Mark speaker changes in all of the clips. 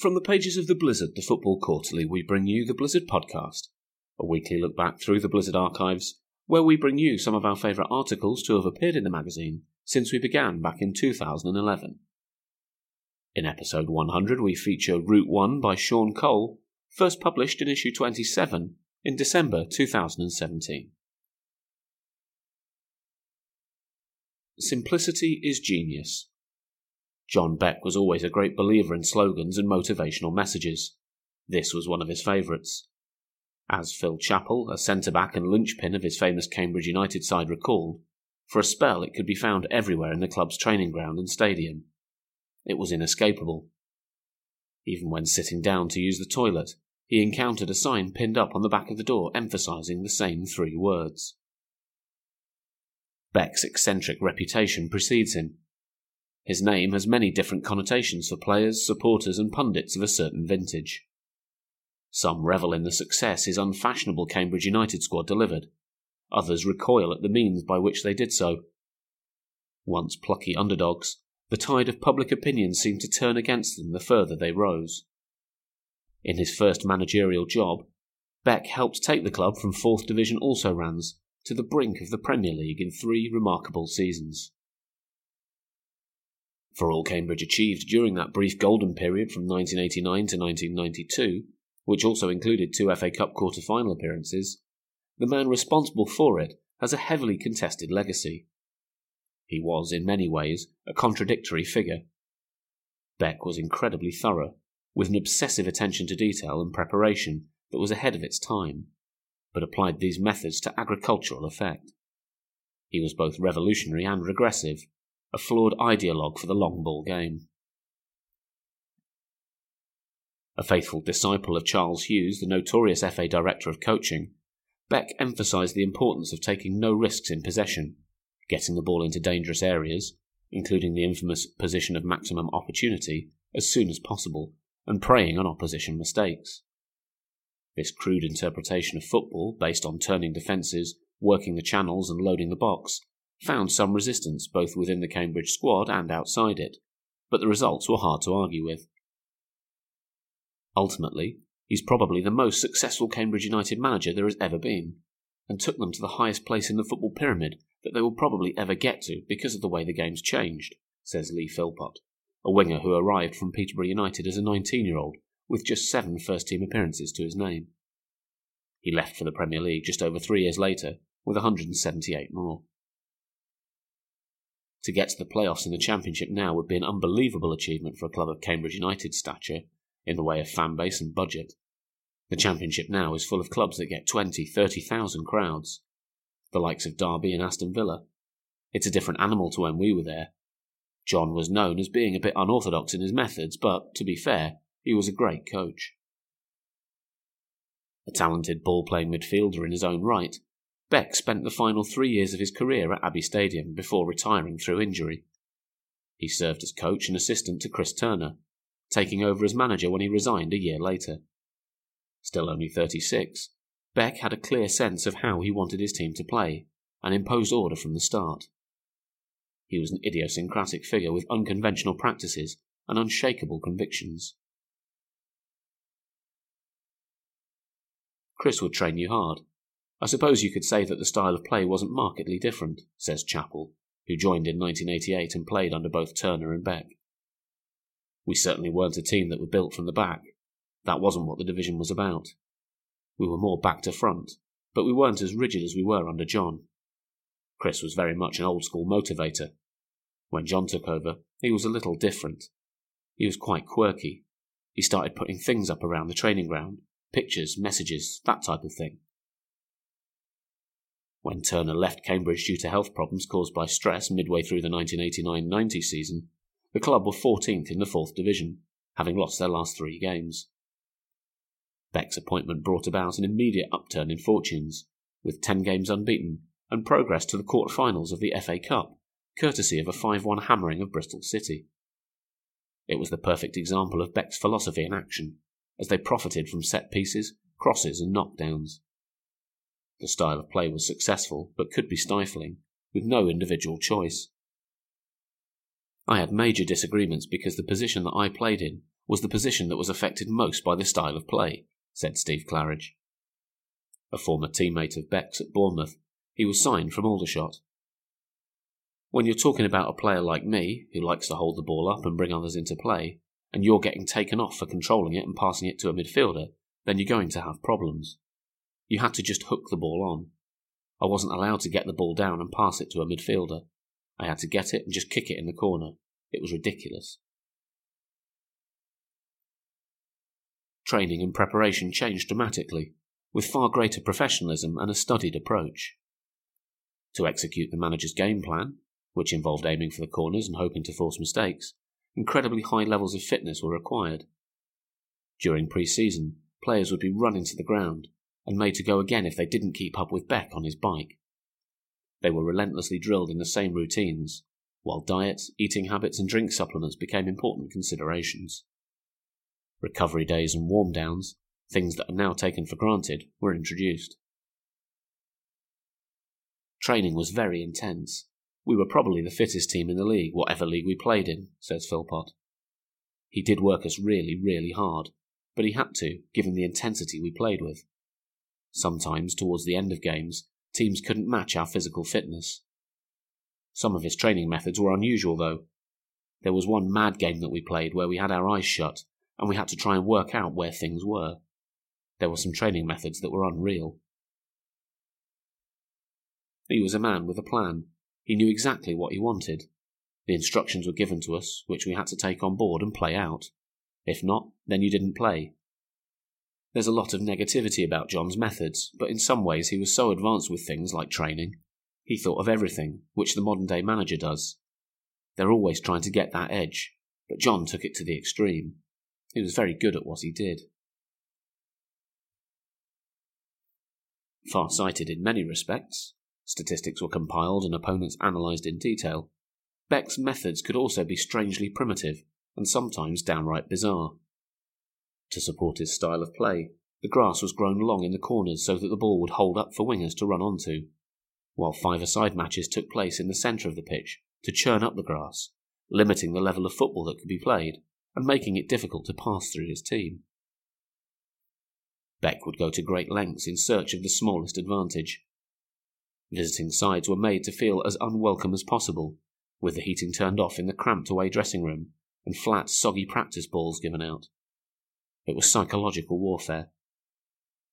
Speaker 1: From the pages of The Blizzard, the Football Quarterly, we bring you the Blizzard Podcast, a weekly look back through the Blizzard archives, where we bring you some of our favourite articles to have appeared in the magazine since we began back in 2011. In episode 100, we feature Route 1 by Sean Cole, first published in issue 27 in December 2017. Simplicity is genius. John Beck was always a great believer in slogans and motivational messages. This was one of his favourites. As Phil Chappell, a centre back and linchpin of his famous Cambridge United side, recalled, for a spell it could be found everywhere in the club's training ground and stadium. It was inescapable. Even when sitting down to use the toilet, he encountered a sign pinned up on the back of the door emphasizing the same three words. Beck's eccentric reputation precedes him. His name has many different connotations for players, supporters, and pundits of a certain vintage. Some revel in the success his unfashionable Cambridge United squad delivered. Others recoil at the means by which they did so. Once plucky underdogs, the tide of public opinion seemed to turn against them the further they rose. In his first managerial job, Beck helped take the club from fourth division also rans to the brink of the Premier League in three remarkable seasons. For all Cambridge achieved during that brief golden period from 1989 to 1992, which also included two FA Cup quarter final appearances, the man responsible for it has a heavily contested legacy. He was, in many ways, a contradictory figure. Beck was incredibly thorough, with an obsessive attention to detail and preparation that was ahead of its time, but applied these methods to agricultural effect. He was both revolutionary and regressive, a flawed ideologue for the long ball game. A faithful disciple of Charles Hughes, the notorious FA director of coaching, Beck emphasised the importance of taking no risks in possession, getting the ball into dangerous areas, including the infamous position of maximum opportunity, as soon as possible, and preying on opposition mistakes. This crude interpretation of football, based on turning defences, working the channels, and loading the box, found some resistance both within the Cambridge squad and outside it, but the results were hard to argue with. Ultimately, he's probably the most successful Cambridge United manager there has ever been, and took them to the highest place in the football pyramid that they will probably ever get to because of the way the game's changed, says Lee Philpott, a winger who arrived from Peterborough United as a 19 year old with just seven first team appearances to his name. He left for the Premier League just over three years later with 178 more. To get to the playoffs in the Championship now would be an unbelievable achievement for a club of Cambridge United's stature in the way of fan base and budget. The Championship now is full of clubs that get 20, 30,000 crowds, the likes of Derby and Aston Villa. It's a different animal to when we were there. John was known as being a bit unorthodox in his methods, but, to be fair, he was a great coach. A talented ball playing midfielder in his own right, Beck spent the final three years of his career at Abbey Stadium before retiring through injury. He served as coach and assistant to Chris Turner, taking over as manager when he resigned a year later. Still only 36, Beck had a clear sense of how he wanted his team to play and imposed order from the start. He was an idiosyncratic figure with unconventional practices and unshakable convictions. Chris would train you hard, I suppose you could say that the style of play wasn't markedly different, says Chappell, who joined in 1988 and played under both Turner and Beck. We certainly weren't a team that were built from the back. That wasn't what the division was about. We were more back to front, but we weren't as rigid as we were under John. Chris was very much an old school motivator. When John took over, he was a little different. He was quite quirky. He started putting things up around the training ground pictures, messages, that type of thing. When Turner left Cambridge due to health problems caused by stress midway through the 1989 90 season, the club were 14th in the fourth division, having lost their last three games. Beck's appointment brought about an immediate upturn in fortunes, with 10 games unbeaten and progress to the quarter-finals of the FA Cup, courtesy of a 5 1 hammering of Bristol City. It was the perfect example of Beck's philosophy in action, as they profited from set pieces, crosses, and knockdowns. The style of play was successful, but could be stifling, with no individual choice. I had major disagreements because the position that I played in was the position that was affected most by the style of play, said Steve Claridge. A former teammate of Beck's at Bournemouth, he was signed from Aldershot. When you're talking about a player like me, who likes to hold the ball up and bring others into play, and you're getting taken off for controlling it and passing it to a midfielder, then you're going to have problems. You had to just hook the ball on. I wasn't allowed to get the ball down and pass it to a midfielder. I had to get it and just kick it in the corner. It was ridiculous. Training and preparation changed dramatically, with far greater professionalism and a studied approach. To execute the manager's game plan, which involved aiming for the corners and hoping to force mistakes, incredibly high levels of fitness were required. During pre season, players would be running to the ground and made to go again if they didn't keep up with Beck on his bike. They were relentlessly drilled in the same routines, while diet, eating habits, and drink supplements became important considerations. Recovery days and warm downs, things that are now taken for granted, were introduced. Training was very intense. We were probably the fittest team in the league, whatever league we played in, says Philpott. He did work us really, really hard, but he had to, given the intensity we played with. Sometimes, towards the end of games, teams couldn't match our physical fitness. Some of his training methods were unusual, though. There was one mad game that we played where we had our eyes shut and we had to try and work out where things were. There were some training methods that were unreal. He was a man with a plan. He knew exactly what he wanted. The instructions were given to us, which we had to take on board and play out. If not, then you didn't play. There's a lot of negativity about John's methods, but in some ways he was so advanced with things like training. He thought of everything, which the modern day manager does. They're always trying to get that edge, but John took it to the extreme. He was very good at what he did. Far sighted in many respects, statistics were compiled and opponents analysed in detail. Beck's methods could also be strangely primitive and sometimes downright bizarre. To support his style of play, the grass was grown long in the corners so that the ball would hold up for wingers to run onto, while five-a-side matches took place in the centre of the pitch to churn up the grass, limiting the level of football that could be played and making it difficult to pass through his team. Beck would go to great lengths in search of the smallest advantage. Visiting sides were made to feel as unwelcome as possible, with the heating turned off in the cramped away dressing room and flat, soggy practice balls given out. It was psychological warfare.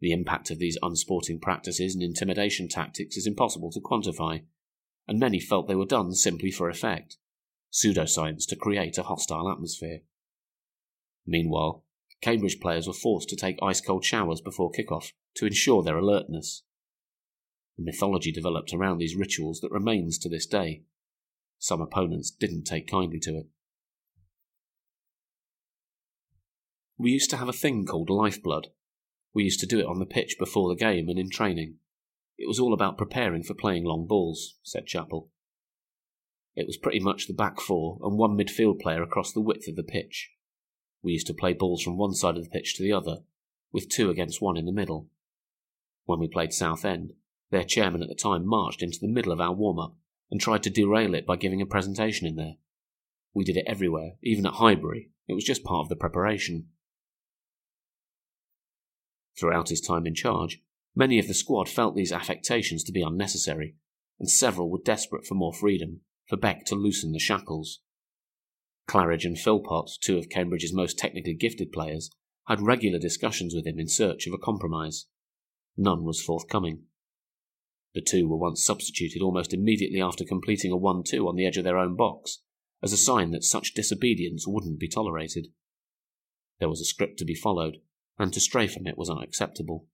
Speaker 1: The impact of these unsporting practices and intimidation tactics is impossible to quantify, and many felt they were done simply for effect, pseudoscience to create a hostile atmosphere. Meanwhile, Cambridge players were forced to take ice cold showers before kick-off to ensure their alertness. The mythology developed around these rituals that remains to this day. Some opponents didn't take kindly to it. We used to have a thing called lifeblood. We used to do it on the pitch before the game and in training. It was all about preparing for playing long balls, said Chappell. It was pretty much the back four and one midfield player across the width of the pitch. We used to play balls from one side of the pitch to the other, with two against one in the middle. When we played Southend, their chairman at the time marched into the middle of our warm up and tried to derail it by giving a presentation in there. We did it everywhere, even at Highbury. It was just part of the preparation. Throughout his time in charge, many of the squad felt these affectations to be unnecessary, and several were desperate for more freedom, for Beck to loosen the shackles. Claridge and Philpott, two of Cambridge's most technically gifted players, had regular discussions with him in search of a compromise. None was forthcoming. The two were once substituted almost immediately after completing a 1 2 on the edge of their own box, as a sign that such disobedience wouldn't be tolerated. There was a script to be followed, and to stray from it was unacceptable.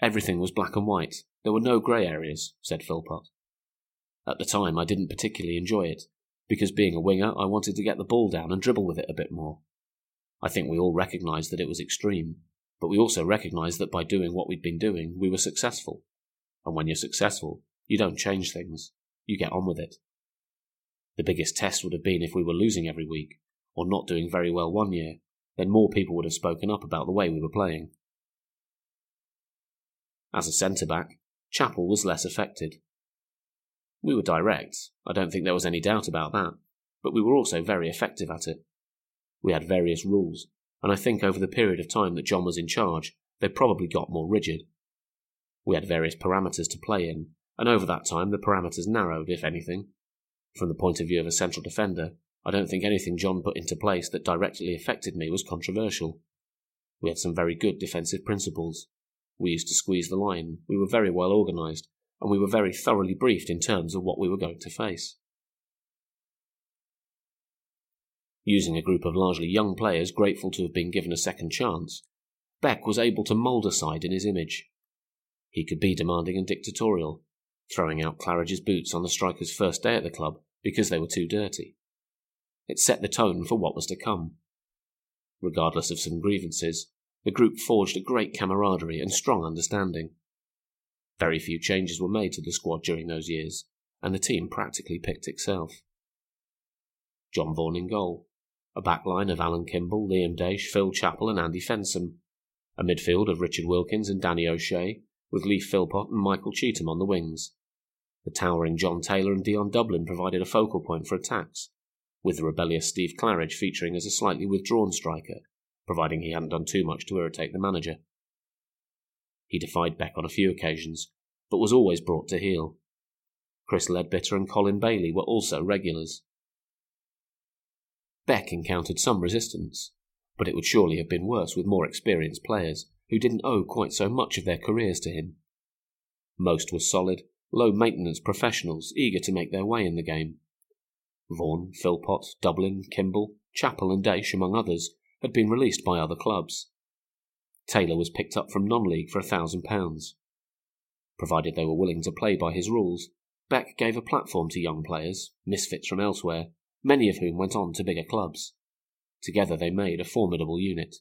Speaker 1: Everything was black and white. There were no grey areas, said Philpott. At the time, I didn't particularly enjoy it, because being a winger, I wanted to get the ball down and dribble with it a bit more. I think we all recognised that it was extreme, but we also recognised that by doing what we'd been doing, we were successful. And when you're successful, you don't change things, you get on with it. The biggest test would have been if we were losing every week, or not doing very well one year, then more people would have spoken up about the way we were playing. As a centre back, Chappell was less affected. We were direct, I don't think there was any doubt about that. but we were also very effective at it. We had various rules, and I think over the period of time that John was in charge, they probably got more rigid. We had various parameters to play in, and over that time the parameters narrowed, if anything. From the point of view of a central defender, I don't think anything John put into place that directly affected me was controversial. We had some very good defensive principles. We used to squeeze the line, we were very well organised, and we were very thoroughly briefed in terms of what we were going to face. Using a group of largely young players grateful to have been given a second chance, Beck was able to mould a side in his image. He could be demanding and dictatorial, throwing out Claridge's boots on the striker's first day at the club because they were too dirty. It set the tone for what was to come. Regardless of some grievances, the group forged a great camaraderie and strong understanding. Very few changes were made to the squad during those years, and the team practically picked itself. John Vaughan in goal, a backline of Alan Kimble, Liam Daish, Phil Chappell, and Andy Fensome, a midfield of Richard Wilkins and Danny O'Shea, with Lee Philpott and Michael Cheetham on the wings. The towering John Taylor and Dion Dublin provided a focal point for attacks, with the rebellious Steve Claridge featuring as a slightly withdrawn striker, providing he hadn't done too much to irritate the manager. He defied Beck on a few occasions, but was always brought to heel. Chris Leadbitter and Colin Bailie were also regulars. Beck encountered some resistance, but it would surely have been worse with more experienced players who didn't owe quite so much of their careers to him. Most were solid, low maintenance professionals eager to make their way in the game. Vaughan, Philpott, Dublin, Kimble, Chappell, and Daish, among others, had been released by other clubs. Taylor was picked up from non league for a thousand pounds. Provided they were willing to play by his rules, Beck gave a platform to young players, misfits from elsewhere, many of whom went on to bigger clubs. Together they made a formidable unit.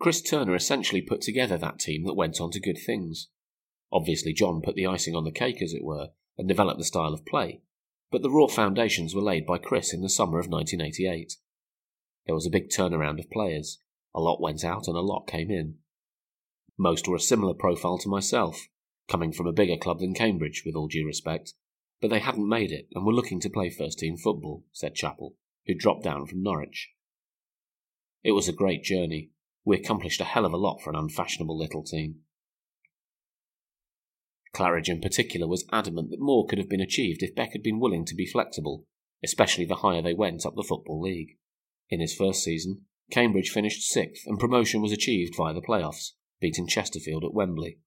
Speaker 1: Chris Turner essentially put together that team that went on to good things. Obviously, John put the icing on the cake, as it were, and developed the style of play, but the raw foundations were laid by Chris in the summer of 1988. There was a big turnaround of players. A lot went out and a lot came in. Most were a similar profile to myself, coming from a bigger club than Cambridge, with all due respect, but they hadn't made it and were looking to play first team football, said Chappell, who dropped down from Norwich. It was a great journey, we accomplished a hell of a lot for an unfashionable little team. Claridge in particular was adamant that more could have been achieved if Beck had been willing to be flexible, especially the higher they went up the Football League. In his first season, Cambridge finished sixth and promotion was achieved via the playoffs, beating Chesterfield at Wembley.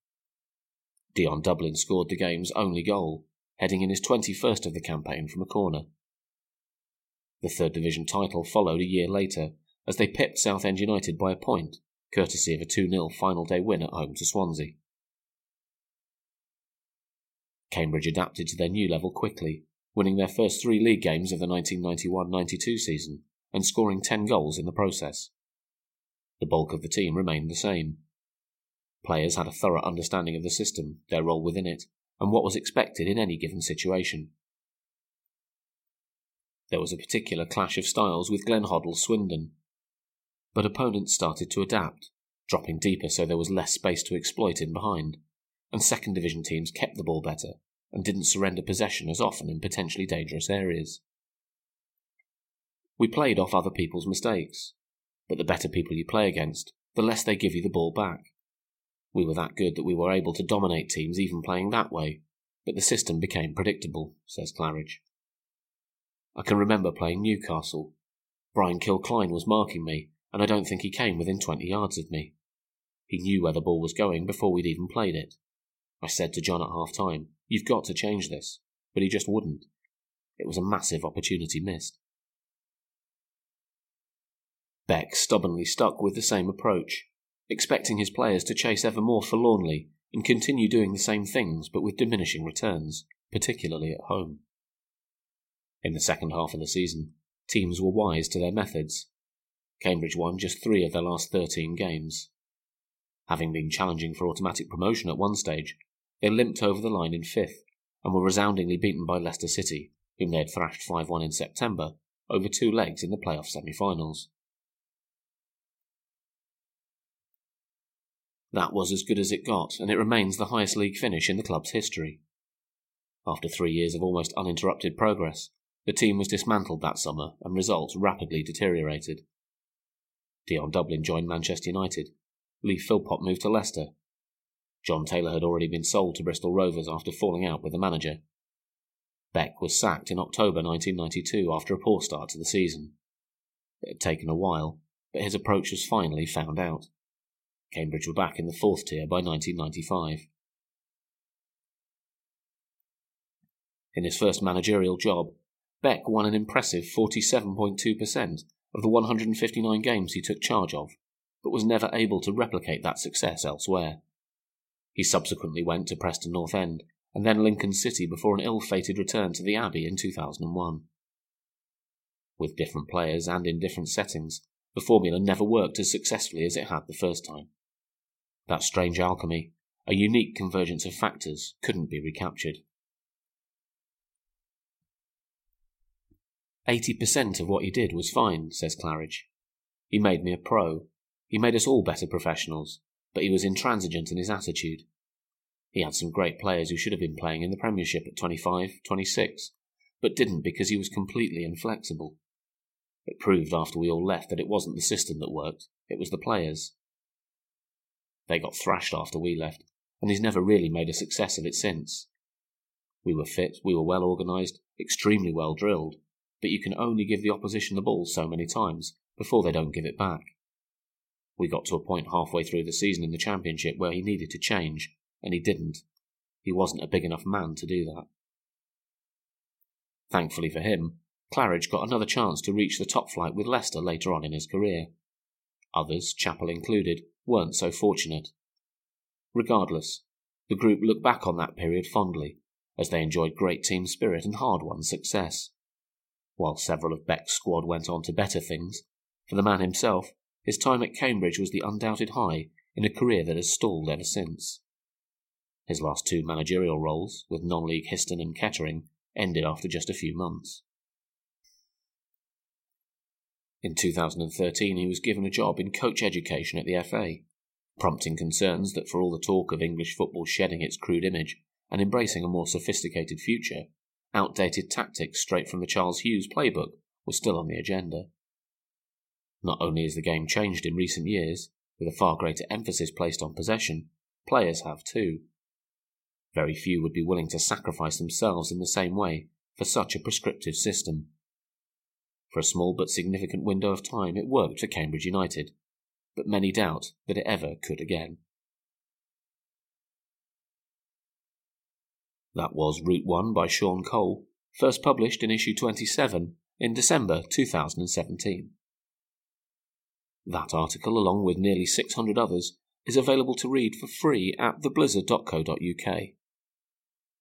Speaker 1: Dion Dublin scored the game's only goal, heading in his 21st of the campaign from a corner. The third division title followed a year later as they pipped Southend United by a point, courtesy of a 2 0 final day win at home to Swansea. Cambridge adapted to their new level quickly, winning their first three league games of the 1991 92 season and scoring 10 goals in the process. The bulk of the team remained the same. Players had a thorough understanding of the system, their role within it, and what was expected in any given situation. There was a particular clash of styles with Glenn Hoddle's Swindon, but opponents started to adapt, dropping deeper so there was less space to exploit in behind, and second division teams kept the ball better and didn't surrender possession as often in potentially dangerous areas. We played off other people's mistakes, but the better people you play against, the less they give you the ball back. We were that good that we were able to dominate teams even playing that way, but the system became predictable, says Claridge. I can remember playing Newcastle. Brian Kilcline was marking me, and I don't think he came within 20 yards of me. He knew where the ball was going before we'd even played it. I said to John at half time, You've got to change this, but he just wouldn't. It was a massive opportunity missed. Beck stubbornly stuck with the same approach, expecting his players to chase ever more forlornly and continue doing the same things but with diminishing returns, particularly at home. In the second half of the season, teams were wise to their methods Cambridge won just three of their last 13 games. Having been challenging for automatic promotion at one stage, they limped over the line in fifth and were resoundingly beaten by Leicester City, whom they had thrashed 5 1 in September, over two legs in the playoff semi finals. That was as good as it got, and it remains the highest league finish in the club's history. After three years of almost uninterrupted progress, the team was dismantled that summer and results rapidly deteriorated. Dion Dublin joined Manchester United. Lee Philpott moved to Leicester. John Taylor had already been sold to Bristol Rovers after falling out with the manager. Beck was sacked in October 1992 after a poor start to the season. It had taken a while, but his approach was finally found out. Cambridge were back in the fourth tier by 1995. In his first managerial job, Beck won an impressive 47.2% of the 159 games he took charge of, but was never able to replicate that success elsewhere. He subsequently went to Preston North End and then Lincoln City before an ill fated return to the Abbey in 2001. With different players and in different settings, the formula never worked as successfully as it had the first time. That strange alchemy, a unique convergence of factors, couldn't be recaptured. 80% of what he did was fine, says Claridge. He made me a pro. He made us all better professionals, but he was intransigent in his attitude. He had some great players who should have been playing in the Premiership at 25, 26, but didn't because he was completely inflexible. It proved after we all left that it wasn't the system that worked, it was the players. They got thrashed after we left, and he's never really made a success of it since. We were fit, we were well organised, extremely well drilled, but you can only give the opposition the ball so many times before they don't give it back. We got to a point halfway through the season in the Championship where he needed to change, and he didn't. He wasn't a big enough man to do that. Thankfully for him, Claridge got another chance to reach the top flight with Leicester later on in his career. Others, Chappell included, weren't so fortunate. Regardless, the group look back on that period fondly, as they enjoyed great team spirit and hard won success. While several of Beck's squad went on to better things, for the man himself, his time at Cambridge was the undoubted high in a career that has stalled ever since. His last two managerial roles, with non league Histon and Kettering, ended after just a few months. In 2013, he was given a job in coach education at the FA, prompting concerns that for all the talk of English football shedding its crude image and embracing a more sophisticated future, outdated tactics straight from the Charles Hughes playbook were still on the agenda. Not only has the game changed in recent years, with a far greater emphasis placed on possession, players have too. Very few would be willing to sacrifice themselves in the same way for such a prescriptive system. For a small but significant window of time, it worked for Cambridge United, but many doubt that it ever could again. That was Route 1 by Sean Cole, first published in issue 27 in December 2017. That article, along with nearly 600 others, is available to read for free at theblizzard.co.uk.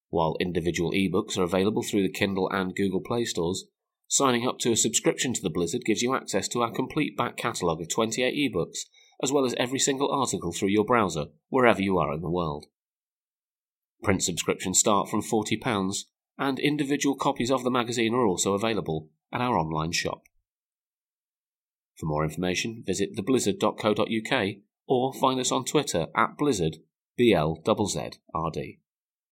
Speaker 1: While individual ebooks are available through the Kindle and Google Play stores, signing up to a subscription to the Blizzard gives you access to our complete back catalogue of 28 ebooks, as well as every single article through your browser, wherever you are in the world. Print subscriptions start from £40, and individual copies of the magazine are also available at our online shop. For more information, visit theblizzard.co.uk or find us on Twitter at blizzard, B-L-Z-Z-R-D.